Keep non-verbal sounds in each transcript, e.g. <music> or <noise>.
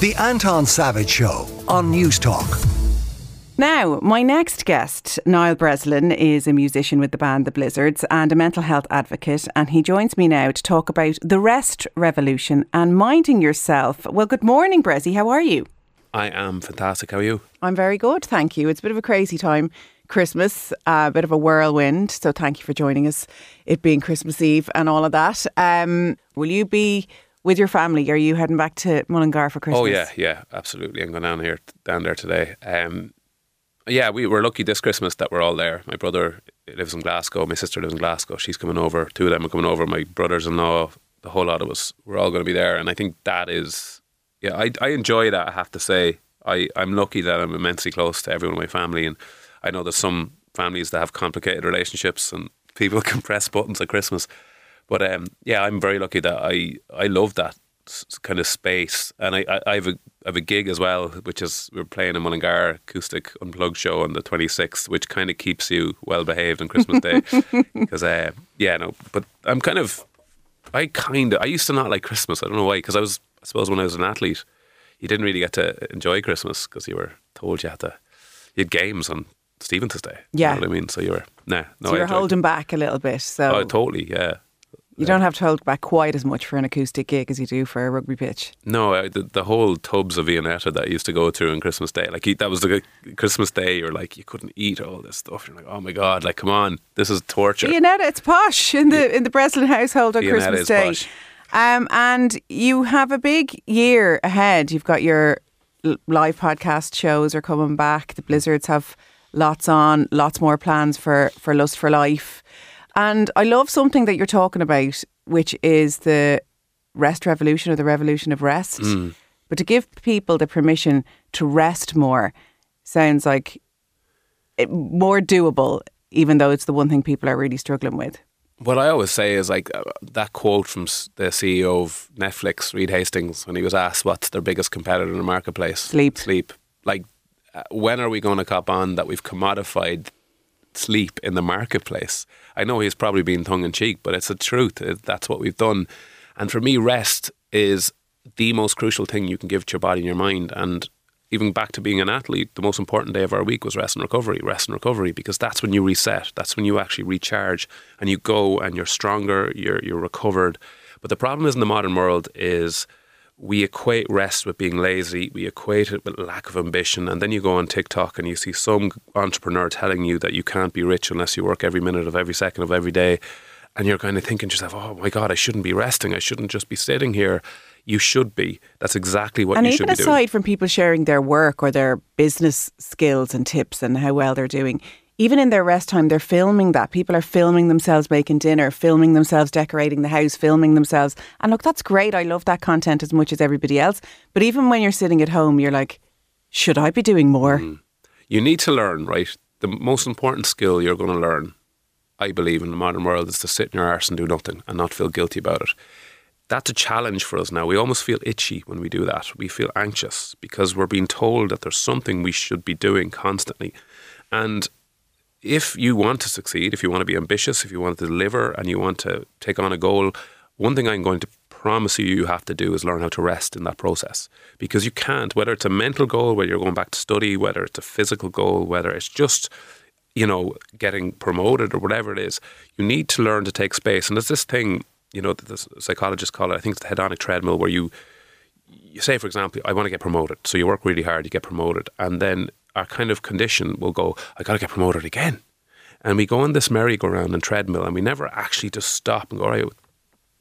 The Anton Savage Show on News Talk. Now, my next guest, Niall Breslin, is a musician with the band The Blizzards and a mental health advocate. And he joins me now to talk about the rest revolution and minding yourself. Well, good morning, Brezzy. How are you? I am fantastic. How are you? I'm very good, thank you. It's a bit of a crazy time. Christmas, a bit of a whirlwind. So thank you for joining us, it being Christmas Eve and all of that. Um, will you be with your family? Are you heading back to Mullingar for Christmas? Oh yeah, yeah, absolutely. I'm going down here, down there today. Um, yeah, we were lucky this Christmas that we're all there. My brother lives in Glasgow. My sister lives in Glasgow. She's coming over. Two of them are coming over. My brothers-in-law, the whole lot of us, we're all going to be there. And I think that is, yeah, I, I enjoy that. I have to say, I I'm lucky that I'm immensely close to everyone in my family, and I know there's some families that have complicated relationships and people <laughs> can press buttons at Christmas. But um, yeah, I'm very lucky that I I love that kind of space, and I, I, I have a I have a gig as well, which is we're playing a Mullingar acoustic unplugged show on the 26th, which kind of keeps you well behaved on Christmas Day. <laughs> Because uh, yeah, no, but I'm kind of I kind of I used to not like Christmas. I don't know why, because I was I suppose when I was an athlete, you didn't really get to enjoy Christmas because you were told you had to you had games on Stephen's Day. Yeah, you know what I mean. So you were nah, no, so you're holding back a little bit. So oh, totally, yeah. You don't have to hold back quite as much for an acoustic gig as you do for a rugby pitch. No, uh, the, the whole tubs of Viennetta that I used to go through on Christmas Day, like that was the Christmas Day. You're like, you couldn't eat all this stuff. You're like, oh my god, like come on, this is torture. Viennetta, it's posh in the in the Breslin household on Viennetta Christmas is Day. posh. Um, and you have a big year ahead. You've got your live podcast shows are coming back. The Blizzards have lots on, lots more plans for for Lust for Life. And I love something that you're talking about, which is the rest revolution or the revolution of rest. But to give people the permission to rest more sounds like it, more doable, even though it's the one thing people are really struggling with. What I always say is like uh, that quote from the CEO of Netflix, Reed Hastings, when he was asked what's their biggest competitor in the marketplace. Sleep. Sleep. Like, uh, when are we going to cop on that we've commodified sleep in the marketplace? I know he's probably being tongue in cheek, but it's the truth. That's what we've done. And for me, rest is the most crucial thing you can give to your body and your mind. And even back to being an athlete, the most important day of our week was rest and recovery, rest and recovery, because that's when you reset. That's when you actually recharge and you go and you're stronger, you're, you're recovered. But the problem is in the modern world is we equate rest with being lazy, we equate it with lack of ambition, and then you go on TikTok and you see some entrepreneur telling you that you can't be rich unless you work every minute of every second of every day. And you're kind of thinking to yourself, oh my God, I shouldn't be resting. I shouldn't just be sitting here. You should be. That's exactly what and you even should be doing. aside from people sharing their work or their business skills and tips and how well they're doing, even in their rest time, they're filming that. People are filming themselves making dinner, filming themselves decorating the house, filming themselves. And look, that's great. I love that content as much as everybody else. But even when you're sitting at home, you're like, should I be doing more? Mm. You need to learn, right? The most important skill you're going to learn, I believe, in the modern world is to sit in your arse and do nothing and not feel guilty about it. That's a challenge for us now. We almost feel itchy when we do that. We feel anxious because we're being told that there's something we should be doing constantly. And if you want to succeed, if you want to be ambitious, if you want to deliver and you want to take on a goal, one thing I'm going to promise you you have to do is learn how to rest in that process because you can't, whether it's a mental goal, whether you're going back to study, whether it's a physical goal, whether it's just, you know, getting promoted or whatever it is, you need to learn to take space. And there's this thing, you know, that the psychologists call it, I think it's the hedonic treadmill where you, you say, for example, I want to get promoted. So you work really hard, you get promoted. And then our kind of condition will go, I got to get promoted again. And we go on this merry-go-round and treadmill and we never actually just stop and go, all right,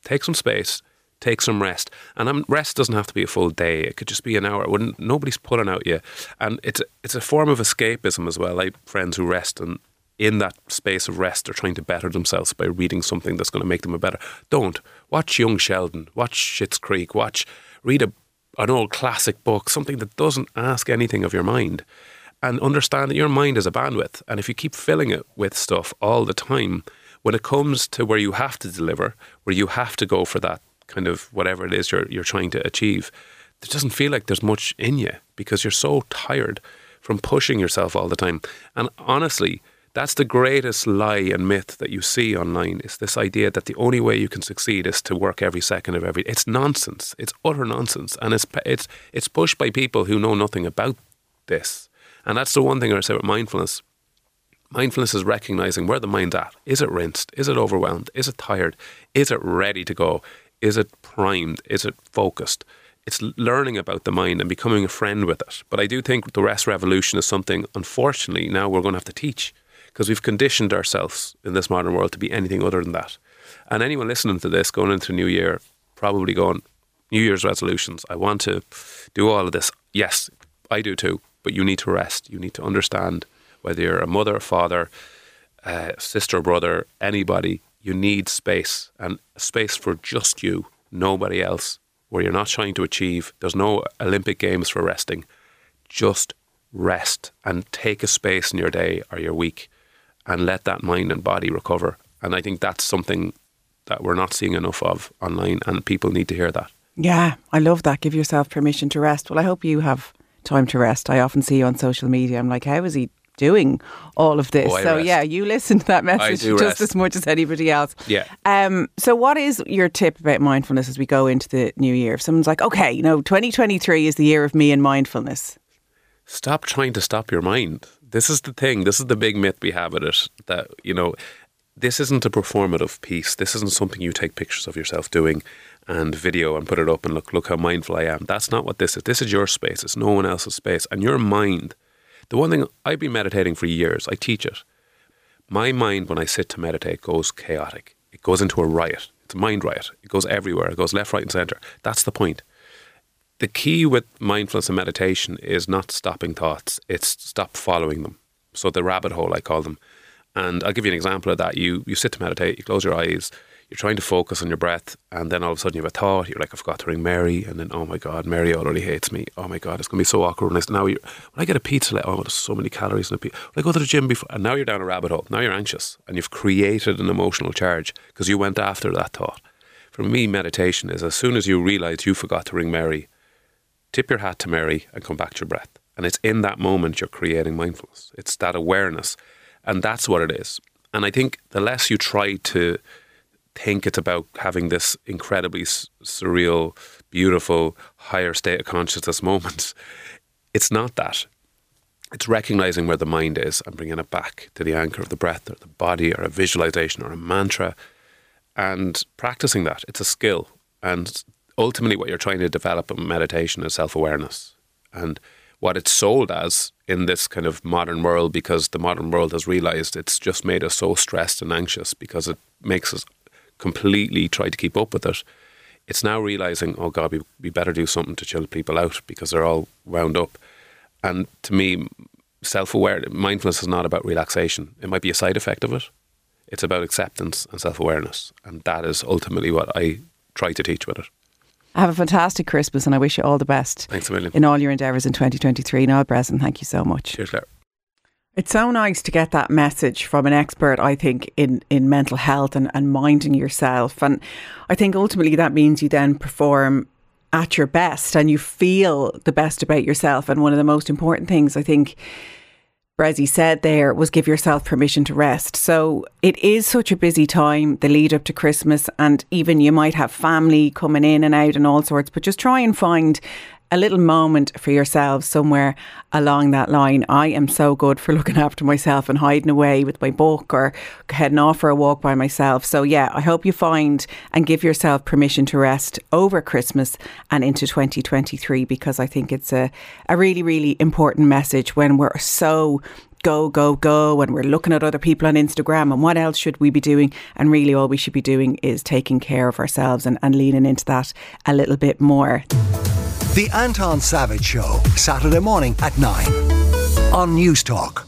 take some space, take some rest. And rest doesn't have to be a full day. It could just be an hour. When nobody's pulling out you, and it's a, it's a form of escapism as well. I have friends who rest and in that space of rest are trying to better themselves by reading something that's going to make them a better. Don't watch Young Sheldon, watch Schitt's Creek, watch read a an old classic book, something that doesn't ask anything of your mind. And understand that your mind is a bandwidth. And if you keep filling it with stuff all the time, when it comes to where you have to deliver, where you have to go for that kind of whatever it is you're you're trying to achieve, it doesn't feel like there's much in you because you're so tired from pushing yourself all the time. And honestly, That's the greatest lie and myth that you see online is this idea that the only way you can succeed is to work every second of every it's nonsense. It's utter nonsense and it's it's it's pushed by people who know nothing about this. And that's the one thing I say with mindfulness. Mindfulness is recognizing where the mind's at. Is it rinsed? Is it overwhelmed? Is it tired? Is it ready to go? Is it primed? Is it focused? It's learning about the mind and becoming a friend with it. But I do think the rest revolution is something, unfortunately, now we're going to have to teach because we've conditioned ourselves in this modern world to be anything other than that. And anyone listening to this going into New Year, probably going, New Year's resolutions, I want to do all of this. Yes, I do too, but you need to rest. You need to understand whether you're a mother, father, uh, sister, brother, anybody, you need space and space for just you, nobody else, where you're not trying to achieve. There's no Olympic Games for resting. Just rest and take a space in your day or your week and let that mind and body recover. And I think that's something that we're not seeing enough of online, and people need to hear that. Yeah, I love that. Give yourself permission to rest. Well, I hope you have time to rest. I often see you on social media. I'm like, how is he doing all of this. Oh, so rest. yeah, you listen to that message just rest. as much as anybody else. Yeah. Um, so what is your tip about mindfulness as we go into the new year? If someone's like, okay, you know, 2023 is the year of me and mindfulness. Stop trying to stop your mind. This is the thing. This is the big myth we have at it that, you know, this isn't a performative piece. This isn't something you take pictures of yourself doing and video and put it up and look look how mindful I am. That's not what this is. This is your space. It's no one else's space. And your mind the one thing I've been meditating for years, I teach it. My mind, when I sit to meditate, goes chaotic. It goes into a riot. It's a mind riot. It goes everywhere. It goes left, right, and center. That's the point. The key with mindfulness and meditation is not stopping thoughts, it's stop following them. So, the rabbit hole, I call them. And I'll give you an example of that. You, you sit to meditate, you close your eyes, you're trying to focus on your breath, and then all of a sudden you have a thought. You're like, I forgot to ring Mary, and then oh my god, Mary already hates me. Oh my god, it's gonna be so awkward. And now when I get a pizza, like, oh, there's so many calories in a pizza. When I go to the gym before, and now you're down a rabbit hole. Now you're anxious, and you've created an emotional charge because you went after that thought. For me, meditation is as soon as you realize you forgot to ring Mary, tip your hat to Mary and come back to your breath. And it's in that moment you're creating mindfulness. It's that awareness, and that's what it is. And I think the less you try to think it's about having this incredibly surreal, beautiful, higher state of consciousness moment. It's not that. It's recognizing where the mind is and bringing it back to the anchor of the breath or the body or a visualization or a mantra and practicing that. It's a skill. And ultimately, what you're trying to develop in meditation is self awareness. And what it's sold as in this kind of modern world, because the modern world has realized it's just made us so stressed and anxious because it makes us completely try to keep up with it. It's now realizing, oh God, we, we better do something to chill people out because they're all wound up. And to me, self aware, mindfulness is not about relaxation. It might be a side effect of it. It's about acceptance and self awareness. And that is ultimately what I try to teach with it. Have a fantastic Christmas and I wish you all the best. Thanks a million. In all your endeavours in 2023. Niall Breslin, thank you so much. Cheers, Clare. It's so nice to get that message from an expert, I think, in, in mental health and, and minding yourself. And I think ultimately that means you then perform at your best and you feel the best about yourself. And one of the most important things I think Brezzy said there was give yourself permission to rest. So it is such a busy time, the lead up to Christmas, and even you might have family coming in and out and all sorts, but just try and find a little moment for yourselves somewhere along that line. I am so good for <laughs> looking after myself and hiding away with my book or heading off for a walk by myself. So, yeah, I hope you find and give yourself permission to rest over Christmas and into 2023 because I think it's a, a really, really important message when we're so go, go, go, and we're looking at other people on Instagram and what else should we be doing? And really, all we should be doing is taking care of ourselves and, and leaning into that a little bit more. The Anton Savage Show, Saturday morning at 9 on News Talk.